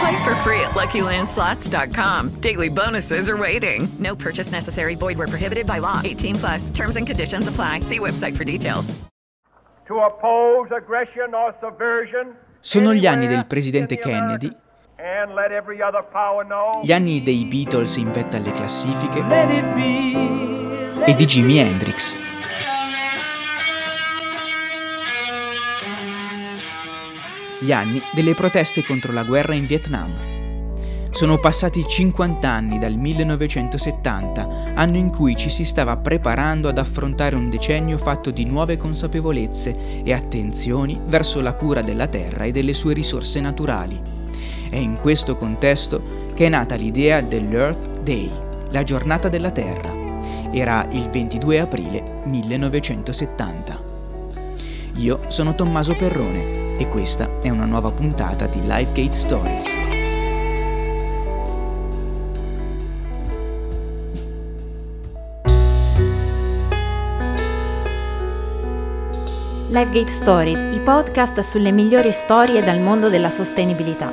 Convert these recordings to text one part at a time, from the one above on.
Play for free at LuckyLandSlots.com. Daily bonuses are waiting. No purchase necessary. Void where prohibited by law. 18 plus. Terms and conditions apply. See website for details. To oppose aggression or subversion. Sono gli anni del presidente Kennedy, And let every other power know. gli anni dei Beatles in vetta alle classifiche e di Jimi Hendrix. Gli anni delle proteste contro la guerra in Vietnam. Sono passati 50 anni dal 1970, anno in cui ci si stava preparando ad affrontare un decennio fatto di nuove consapevolezze e attenzioni verso la cura della terra e delle sue risorse naturali. È in questo contesto che è nata l'idea dell'Earth Day, la giornata della Terra. Era il 22 aprile 1970. Io sono Tommaso Perrone e questa è una nuova puntata di Lifegate Stories. Lifegate Stories, i podcast sulle migliori storie dal mondo della sostenibilità.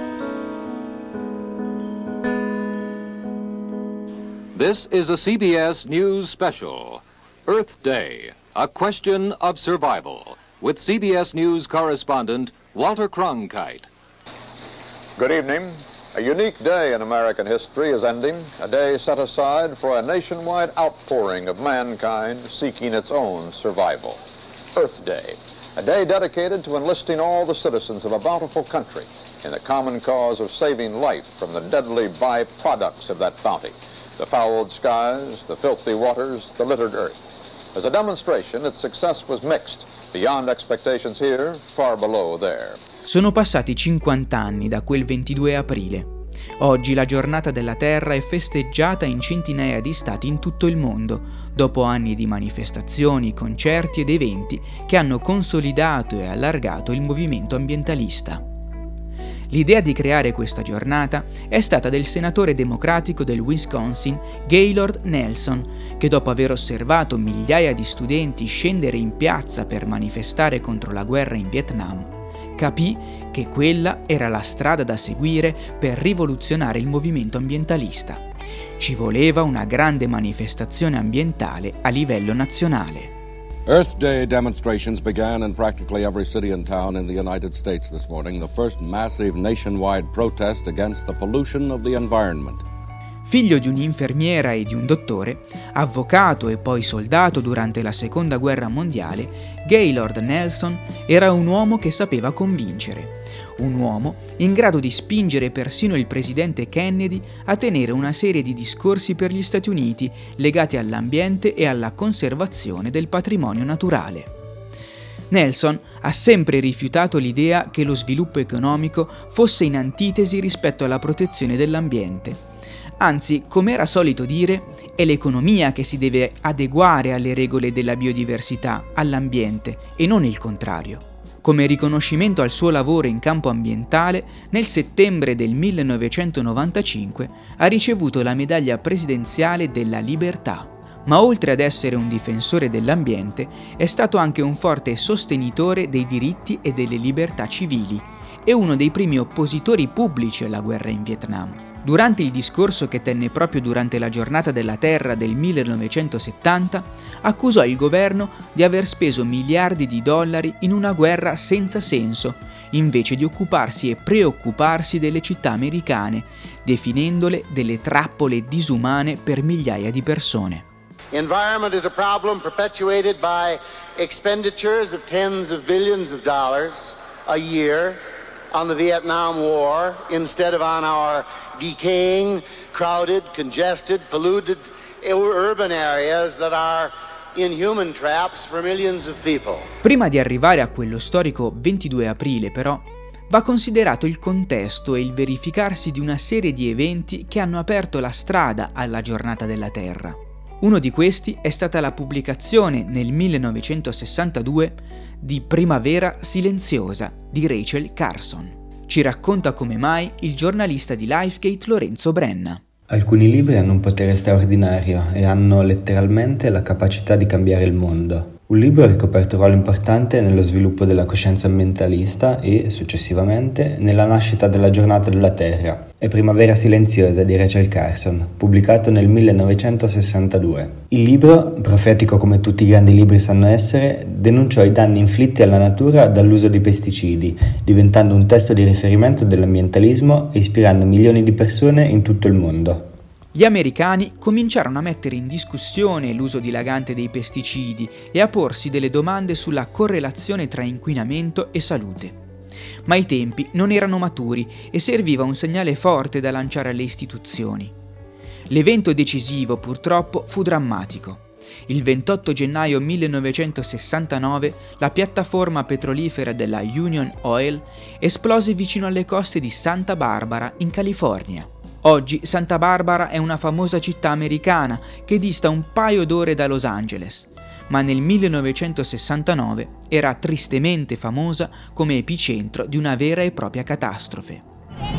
This is a CBS News special. Earth Day, a question of survival, with CBS News correspondent Walter Cronkite. Good evening. A unique day in American history is ending, a day set aside for a nationwide outpouring of mankind seeking its own survival. Earth Day, a day dedicated to enlisting all the citizens of a bountiful country in the common cause of saving life from the deadly byproducts of that bounty, the fouled skies, the filthy waters, the littered earth. As a demonstration, its success was mixed, beyond expectations here, far below there. Sono passati 50 anni da quel 22 aprile. Oggi la giornata della Terra è festeggiata in centinaia di stati in tutto il mondo, dopo anni di manifestazioni, concerti ed eventi che hanno consolidato e allargato il movimento ambientalista. L'idea di creare questa giornata è stata del senatore democratico del Wisconsin Gaylord Nelson, che dopo aver osservato migliaia di studenti scendere in piazza per manifestare contro la guerra in Vietnam, capì che quella era la strada da seguire per rivoluzionare il movimento ambientalista. Ci voleva una grande manifestazione ambientale a livello nazionale. Earth Day demonstrations began in practically every city and town in the United States this morning, the first massive nationwide protest against the pollution of the environment. Figlio di un'infermiera e di un dottore, avvocato e poi soldato durante la Seconda Guerra Mondiale, Gaylord Nelson era un uomo che sapeva convincere, un uomo in grado di spingere persino il presidente Kennedy a tenere una serie di discorsi per gli Stati Uniti legati all'ambiente e alla conservazione del patrimonio naturale. Nelson ha sempre rifiutato l'idea che lo sviluppo economico fosse in antitesi rispetto alla protezione dell'ambiente. Anzi, come era solito dire, è l'economia che si deve adeguare alle regole della biodiversità, all'ambiente, e non il contrario. Come riconoscimento al suo lavoro in campo ambientale, nel settembre del 1995 ha ricevuto la medaglia presidenziale della libertà, ma oltre ad essere un difensore dell'ambiente, è stato anche un forte sostenitore dei diritti e delle libertà civili e uno dei primi oppositori pubblici alla guerra in Vietnam. Durante il discorso che tenne proprio durante la giornata della Terra del 1970, accusò il governo di aver speso miliardi di dollari in una guerra senza senso, invece di occuparsi e preoccuparsi delle città americane, definendole delle trappole disumane per migliaia di persone. Environment is a problem perpetuated by expenditures of tens of billions of dollars a year on the Vietnam War instead of on our decaying, crowded, congested, polluted urban areas that are inhuman traps for millions of people. Prima di arrivare a quello storico 22 aprile, però, va considerato il contesto e il verificarsi di una serie di eventi che hanno aperto la strada alla giornata della Terra. Uno di questi è stata la pubblicazione nel 1962 di Primavera silenziosa di Rachel Carson. Ci racconta come mai il giornalista di Lifegate Lorenzo Brenna. Alcuni libri hanno un potere straordinario e hanno letteralmente la capacità di cambiare il mondo. Un libro ha ricoperto un ruolo importante nello sviluppo della coscienza ambientalista e, successivamente, nella nascita della Giornata della Terra e Primavera silenziosa di Rachel Carson, pubblicato nel 1962. Il libro, profetico come tutti i grandi libri sanno essere, denunciò i danni inflitti alla natura dall'uso di pesticidi, diventando un testo di riferimento dell'ambientalismo e ispirando milioni di persone in tutto il mondo. Gli americani cominciarono a mettere in discussione l'uso dilagante dei pesticidi e a porsi delle domande sulla correlazione tra inquinamento e salute. Ma i tempi non erano maturi e serviva un segnale forte da lanciare alle istituzioni. L'evento decisivo purtroppo fu drammatico. Il 28 gennaio 1969 la piattaforma petrolifera della Union Oil esplose vicino alle coste di Santa Barbara in California. Oggi Santa Barbara è una famosa città americana che dista un paio d'ore da Los Angeles, ma nel 1969 era tristemente famosa come epicentro di una vera e propria catastrofe.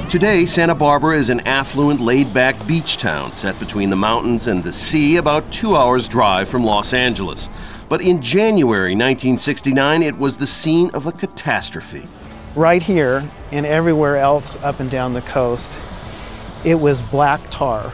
Today, Santa Barbara is an affluent, laid back beach town set between the mountains and the sea, about two hours' drive from Los Angeles. But in January 1969, it was the scene of a catastrophe. Right here and everywhere else up and down the coast, it was black tar.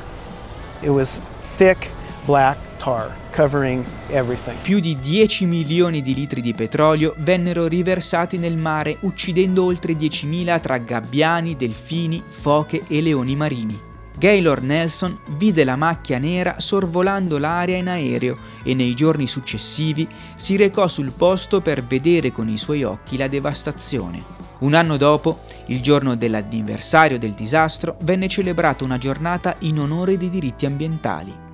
It was thick black tar covering everything. Più di 10 milioni di litri di petrolio vennero riversati nel mare uccidendo oltre 10.000 tra gabbiani, delfini, foche e leoni marini. Gaylord Nelson vide la macchia nera sorvolando l'area in aereo e nei giorni successivi si recò sul posto per vedere con i suoi occhi la devastazione. Un anno dopo, il giorno dell'anniversario del disastro, venne celebrata una giornata in onore dei diritti ambientali.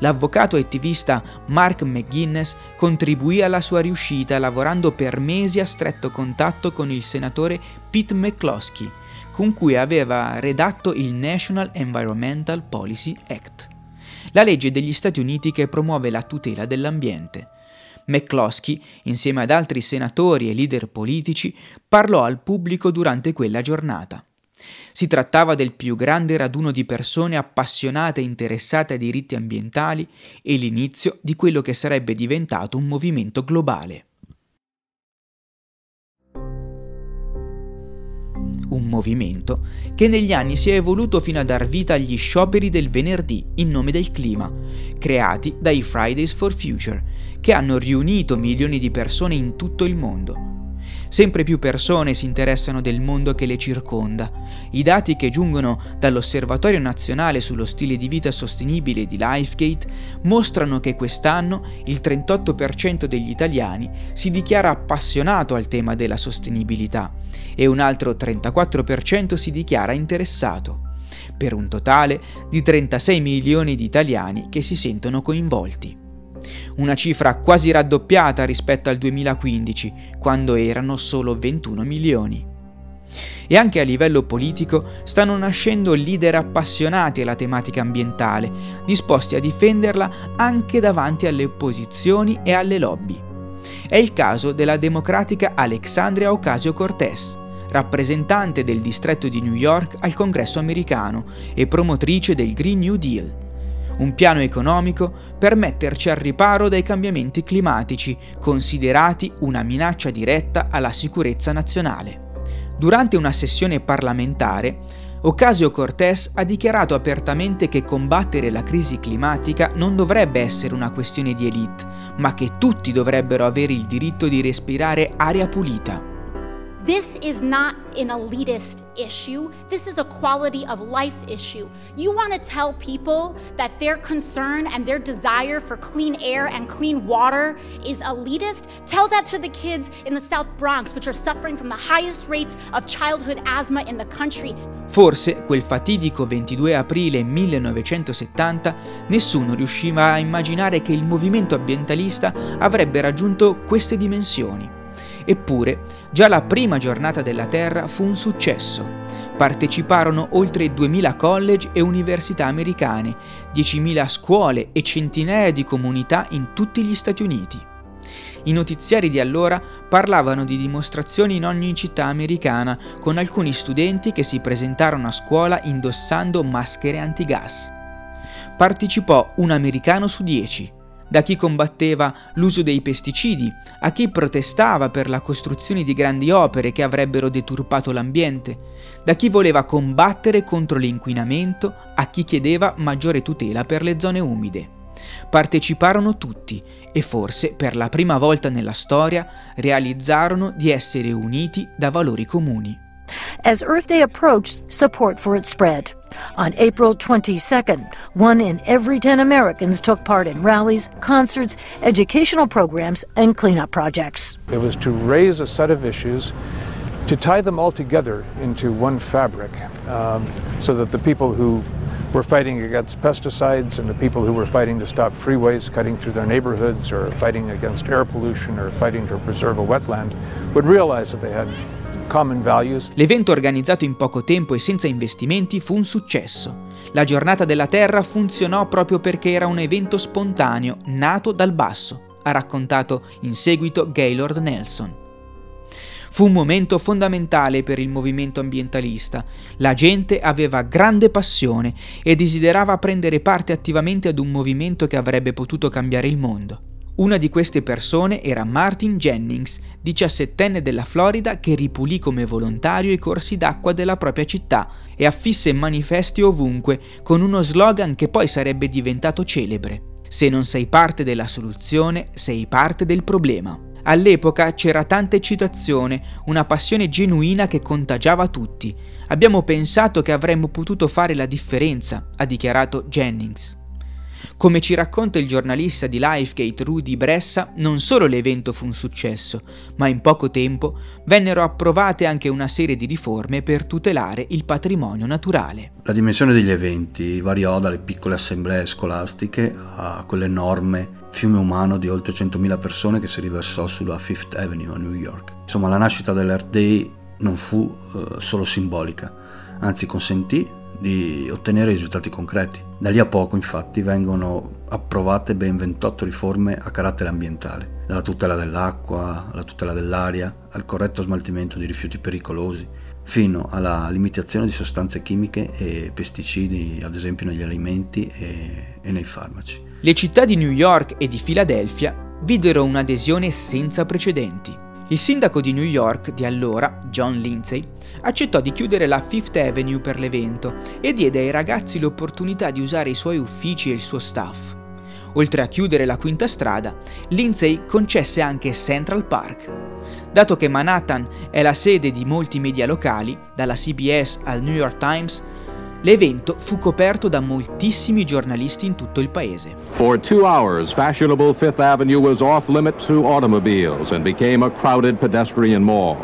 L'avvocato attivista Mark McGuinness contribuì alla sua riuscita lavorando per mesi a stretto contatto con il senatore Pete McCloskey, con cui aveva redatto il National Environmental Policy Act, la legge degli Stati Uniti che promuove la tutela dell'ambiente. McCloskey, insieme ad altri senatori e leader politici, parlò al pubblico durante quella giornata. Si trattava del più grande raduno di persone appassionate e interessate ai diritti ambientali e l'inizio di quello che sarebbe diventato un movimento globale. un movimento che negli anni si è evoluto fino a dar vita agli scioperi del venerdì in nome del clima, creati dai Fridays for Future, che hanno riunito milioni di persone in tutto il mondo. Sempre più persone si interessano del mondo che le circonda. I dati che giungono dall'Osservatorio nazionale sullo stile di vita sostenibile di Lifegate mostrano che quest'anno il 38% degli italiani si dichiara appassionato al tema della sostenibilità e un altro 34% si dichiara interessato per un totale di 36 milioni di italiani che si sentono coinvolti una cifra quasi raddoppiata rispetto al 2015, quando erano solo 21 milioni. E anche a livello politico stanno nascendo leader appassionati alla tematica ambientale, disposti a difenderla anche davanti alle opposizioni e alle lobby. È il caso della democratica Alexandria Ocasio-Cortez, rappresentante del distretto di New York al congresso americano e promotrice del Green New Deal un piano economico per metterci al riparo dai cambiamenti climatici, considerati una minaccia diretta alla sicurezza nazionale. Durante una sessione parlamentare, Ocasio-Cortez ha dichiarato apertamente che combattere la crisi climatica non dovrebbe essere una questione di elite, ma che tutti dovrebbero avere il diritto di respirare aria pulita. This is not an elitist issue. This is a quality of life issue. You want to tell people that their concern and their desire for clean air and clean water is elitist? Tell that to the kids in the South Bronx, which are suffering from the highest rates of childhood asthma in the country. Forse quel fatidico 22 aprile 1970 nessuno riusciva a immaginare che il movimento ambientalista avrebbe raggiunto queste dimensioni. Eppure, già la prima giornata della Terra fu un successo. Parteciparono oltre 2000 college e università americane, 10.000 scuole e centinaia di comunità in tutti gli Stati Uniti. I notiziari di allora parlavano di dimostrazioni in ogni città americana, con alcuni studenti che si presentarono a scuola indossando maschere antigas. Partecipò un americano su dieci, da chi combatteva l'uso dei pesticidi, a chi protestava per la costruzione di grandi opere che avrebbero deturpato l'ambiente, da chi voleva combattere contro l'inquinamento, a chi chiedeva maggiore tutela per le zone umide. Parteciparono tutti e forse per la prima volta nella storia realizzarono di essere uniti da valori comuni. As Earth Day approached, support for it spread. On April 22nd, one in every 10 Americans took part in rallies, concerts, educational programs, and cleanup projects. It was to raise a set of issues, to tie them all together into one fabric, um, so that the people who were fighting against pesticides and the people who were fighting to stop freeways cutting through their neighborhoods or fighting against air pollution or fighting to preserve a wetland would realize that they had L'evento organizzato in poco tempo e senza investimenti fu un successo. La giornata della Terra funzionò proprio perché era un evento spontaneo, nato dal basso, ha raccontato in seguito Gaylord Nelson. Fu un momento fondamentale per il movimento ambientalista. La gente aveva grande passione e desiderava prendere parte attivamente ad un movimento che avrebbe potuto cambiare il mondo. Una di queste persone era Martin Jennings, diciassettenne della Florida che ripulì come volontario i corsi d'acqua della propria città e affisse manifesti ovunque con uno slogan che poi sarebbe diventato celebre. Se non sei parte della soluzione, sei parte del problema. All'epoca c'era tanta eccitazione, una passione genuina che contagiava tutti. Abbiamo pensato che avremmo potuto fare la differenza, ha dichiarato Jennings. Come ci racconta il giornalista di Lifegate Rudy Bressa, non solo l'evento fu un successo, ma in poco tempo vennero approvate anche una serie di riforme per tutelare il patrimonio naturale. La dimensione degli eventi variò dalle piccole assemblee scolastiche a quell'enorme fiume umano di oltre 100.000 persone che si riversò sulla Fifth Avenue a New York. Insomma, la nascita dell'Earth Day non fu eh, solo simbolica, anzi consentì di ottenere risultati concreti. Da lì a poco infatti vengono approvate ben 28 riforme a carattere ambientale, dalla tutela dell'acqua alla tutela dell'aria, al corretto smaltimento di rifiuti pericolosi, fino alla limitazione di sostanze chimiche e pesticidi, ad esempio negli alimenti e, e nei farmaci. Le città di New York e di Filadelfia videro un'adesione senza precedenti. Il sindaco di New York di allora, John Lindsay, accettò di chiudere la Fifth Avenue per l'evento e diede ai ragazzi l'opportunità di usare i suoi uffici e il suo staff. Oltre a chiudere la quinta strada, Lindsay concesse anche Central Park. Dato che Manhattan è la sede di molti media locali, dalla CBS al New York Times, L'evento fu coperto da moltissimi giornalisti in tutto il paese. For two hours, fashionable Fifth Avenue was off limits to automobiles and became a crowded pedestrian mall.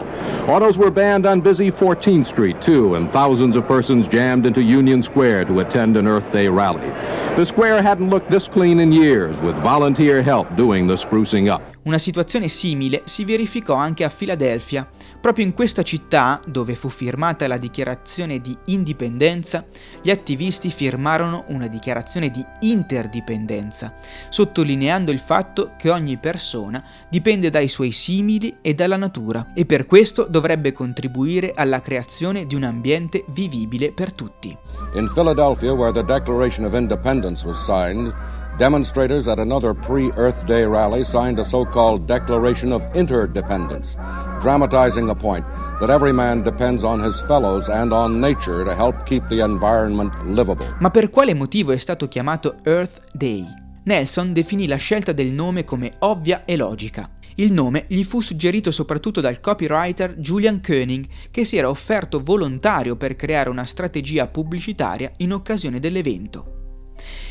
Autos were banned on busy 14th Street, too, and thousands of persons jammed into Union Square to attend an Earth Day rally. The square hadn't looked this clean in years, with volunteer help doing the sprucing up. Una situazione simile si verificò anche a Filadelfia. Proprio in questa città, dove fu firmata la dichiarazione di indipendenza, gli attivisti firmarono una dichiarazione di interdipendenza, sottolineando il fatto che ogni persona dipende dai suoi simili e dalla natura e per questo dovrebbe contribuire alla creazione di un ambiente vivibile per tutti. In Philadelphia, where the Declaration of Independence was signed, Demonstrators at another pre Earth Day rally signed a so called Declaration of Interdependence, dramatizing the point that every man depends on his fellows and on nature to help keep the environment livable. Ma per quale motivo è stato chiamato Earth Day? Nelson definì la scelta del nome come ovvia e logica. Il nome gli fu suggerito soprattutto dal copywriter Julian Koenig, che si era offerto volontario per creare una strategia pubblicitaria in occasione dell'evento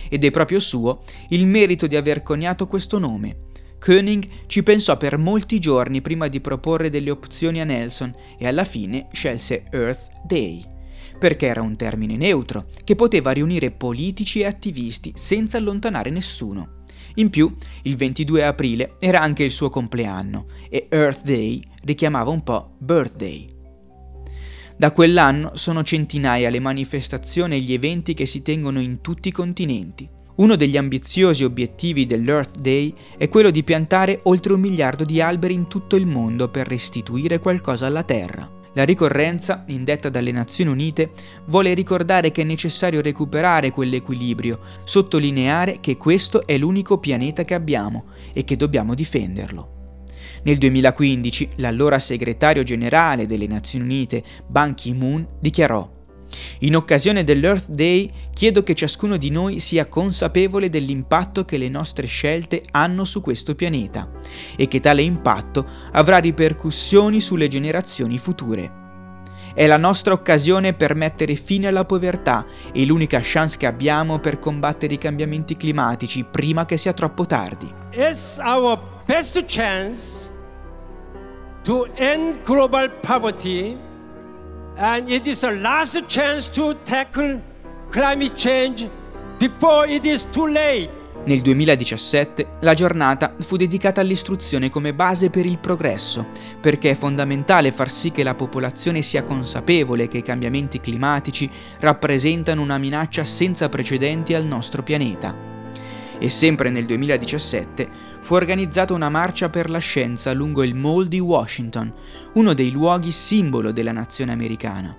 ed è proprio suo il merito di aver coniato questo nome. Koenig ci pensò per molti giorni prima di proporre delle opzioni a Nelson e alla fine scelse Earth Day, perché era un termine neutro che poteva riunire politici e attivisti senza allontanare nessuno. In più, il 22 aprile era anche il suo compleanno e Earth Day richiamava un po' Birthday. Da quell'anno sono centinaia le manifestazioni e gli eventi che si tengono in tutti i continenti. Uno degli ambiziosi obiettivi dell'Earth Day è quello di piantare oltre un miliardo di alberi in tutto il mondo per restituire qualcosa alla Terra. La ricorrenza, indetta dalle Nazioni Unite, vuole ricordare che è necessario recuperare quell'equilibrio, sottolineare che questo è l'unico pianeta che abbiamo e che dobbiamo difenderlo. Nel 2015 l'allora segretario generale delle Nazioni Unite Ban Ki-moon dichiarò in occasione dell'Earth Day chiedo che ciascuno di noi sia consapevole dell'impatto che le nostre scelte hanno su questo pianeta e che tale impatto avrà ripercussioni sulle generazioni future. È la nostra occasione per mettere fine alla povertà e l'unica chance che abbiamo per combattere i cambiamenti climatici prima che sia troppo tardi. It's our best chance to end global poverty, and it is the last chance to tackle climate change before it is too late. Nel 2017 la giornata fu dedicata all'istruzione come base per il progresso, perché è fondamentale far sì che la popolazione sia consapevole che i cambiamenti climatici rappresentano una minaccia senza precedenti al nostro pianeta e sempre nel 2017 fu organizzata una marcia per la scienza lungo il Mall di Washington, uno dei luoghi simbolo della nazione americana.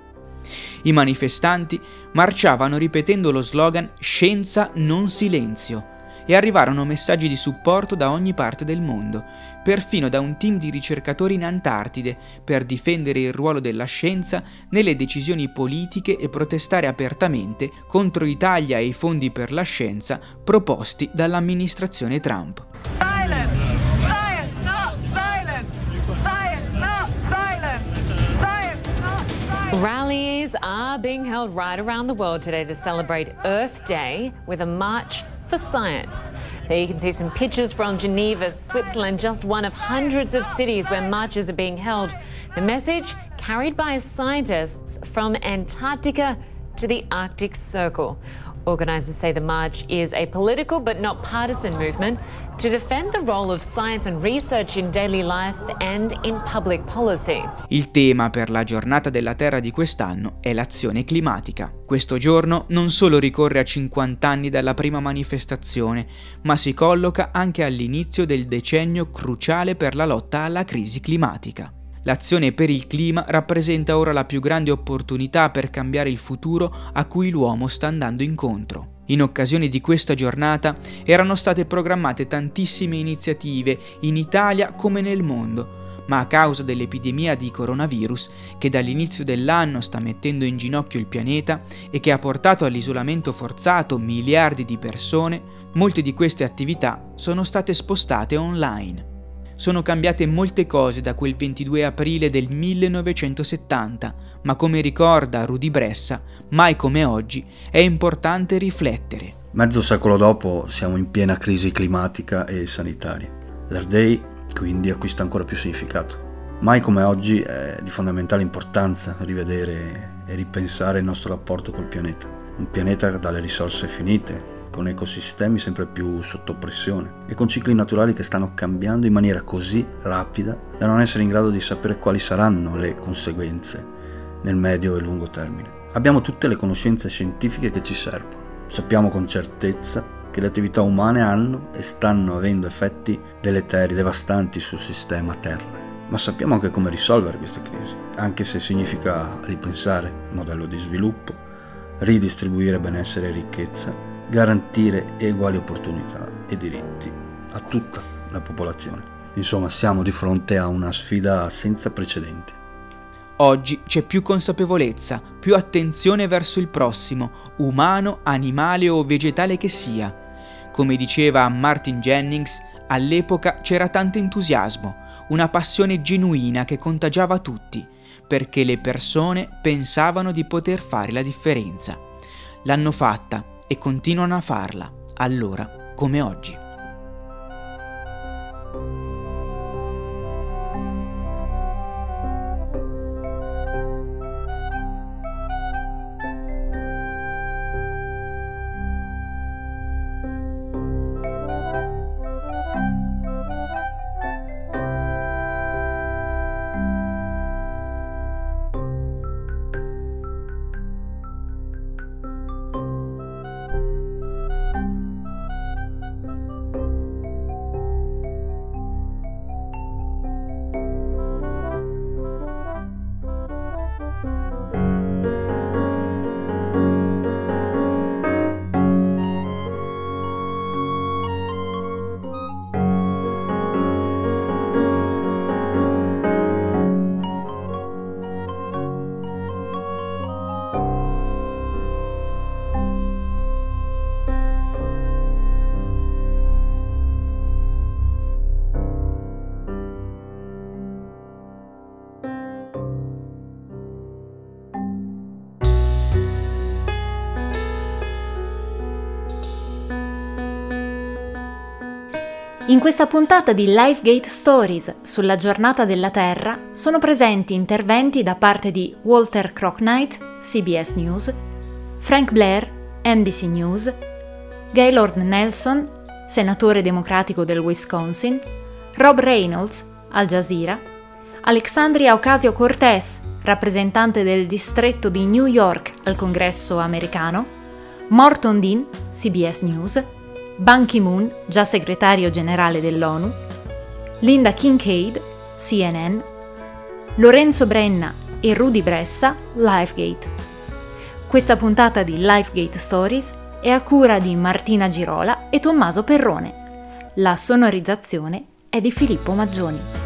I manifestanti marciavano ripetendo lo slogan Scienza non silenzio e arrivarono messaggi di supporto da ogni parte del mondo, perfino da un team di ricercatori in Antartide per difendere il ruolo della scienza nelle decisioni politiche e protestare apertamente contro i tagli ai fondi per la scienza proposti dall'amministrazione Trump. Silence! Rallies are being held right around the world today to celebrate Earth Day with a march for science. There you can see some pictures from Geneva, Switzerland, just one of hundreds of cities where marches are being held. The message carried by scientists from Antarctica to the Arctic Circle. Organisers say the march is a political but not partisan movement to defend the role of science and research in daily life and in public policy. Il tema per la giornata della Terra di quest'anno è l'azione climatica. Questo giorno non solo ricorre a 50 anni dalla prima manifestazione, ma si colloca anche all'inizio del decennio cruciale per la lotta alla crisi climatica. L'azione per il clima rappresenta ora la più grande opportunità per cambiare il futuro a cui l'uomo sta andando incontro. In occasione di questa giornata erano state programmate tantissime iniziative in Italia come nel mondo, ma a causa dell'epidemia di coronavirus che dall'inizio dell'anno sta mettendo in ginocchio il pianeta e che ha portato all'isolamento forzato miliardi di persone, molte di queste attività sono state spostate online sono cambiate molte cose da quel 22 aprile del 1970, ma come ricorda Rudy Bressa, mai come oggi è importante riflettere. Mezzo secolo dopo siamo in piena crisi climatica e sanitaria. L'Earth Day quindi acquista ancora più significato. Mai come oggi è di fondamentale importanza rivedere e ripensare il nostro rapporto col pianeta. Un pianeta dalle risorse finite, con ecosistemi sempre più sotto pressione e con cicli naturali che stanno cambiando in maniera così rapida da non essere in grado di sapere quali saranno le conseguenze nel medio e lungo termine. Abbiamo tutte le conoscenze scientifiche che ci servono. Sappiamo con certezza che le attività umane hanno e stanno avendo effetti deleteri, devastanti sul sistema Terra. Ma sappiamo anche come risolvere queste crisi, anche se significa ripensare il modello di sviluppo, ridistribuire benessere e ricchezza, garantire uguali opportunità e diritti a tutta la popolazione. Insomma, siamo di fronte a una sfida senza precedenti. Oggi c'è più consapevolezza, più attenzione verso il prossimo, umano, animale o vegetale che sia. Come diceva Martin Jennings, all'epoca c'era tanto entusiasmo, una passione genuina che contagiava tutti, perché le persone pensavano di poter fare la differenza. L'hanno fatta e continuano a farla, allora come oggi. In questa puntata di Lifegate Stories sulla giornata della Terra sono presenti interventi da parte di Walter Cronknight, CBS News, Frank Blair, NBC News, Gaylord Nelson, senatore democratico del Wisconsin, Rob Reynolds, Al Jazeera, Alexandria Ocasio-Cortez, rappresentante del distretto di New York al Congresso americano, Morton Dean, CBS News, Ban Ki-moon, già segretario generale dell'ONU, Linda Kincaid, CNN, Lorenzo Brenna e Rudy Bressa, Lifegate. Questa puntata di Lifegate Stories è a cura di Martina Girola e Tommaso Perrone. La sonorizzazione è di Filippo Maggioni.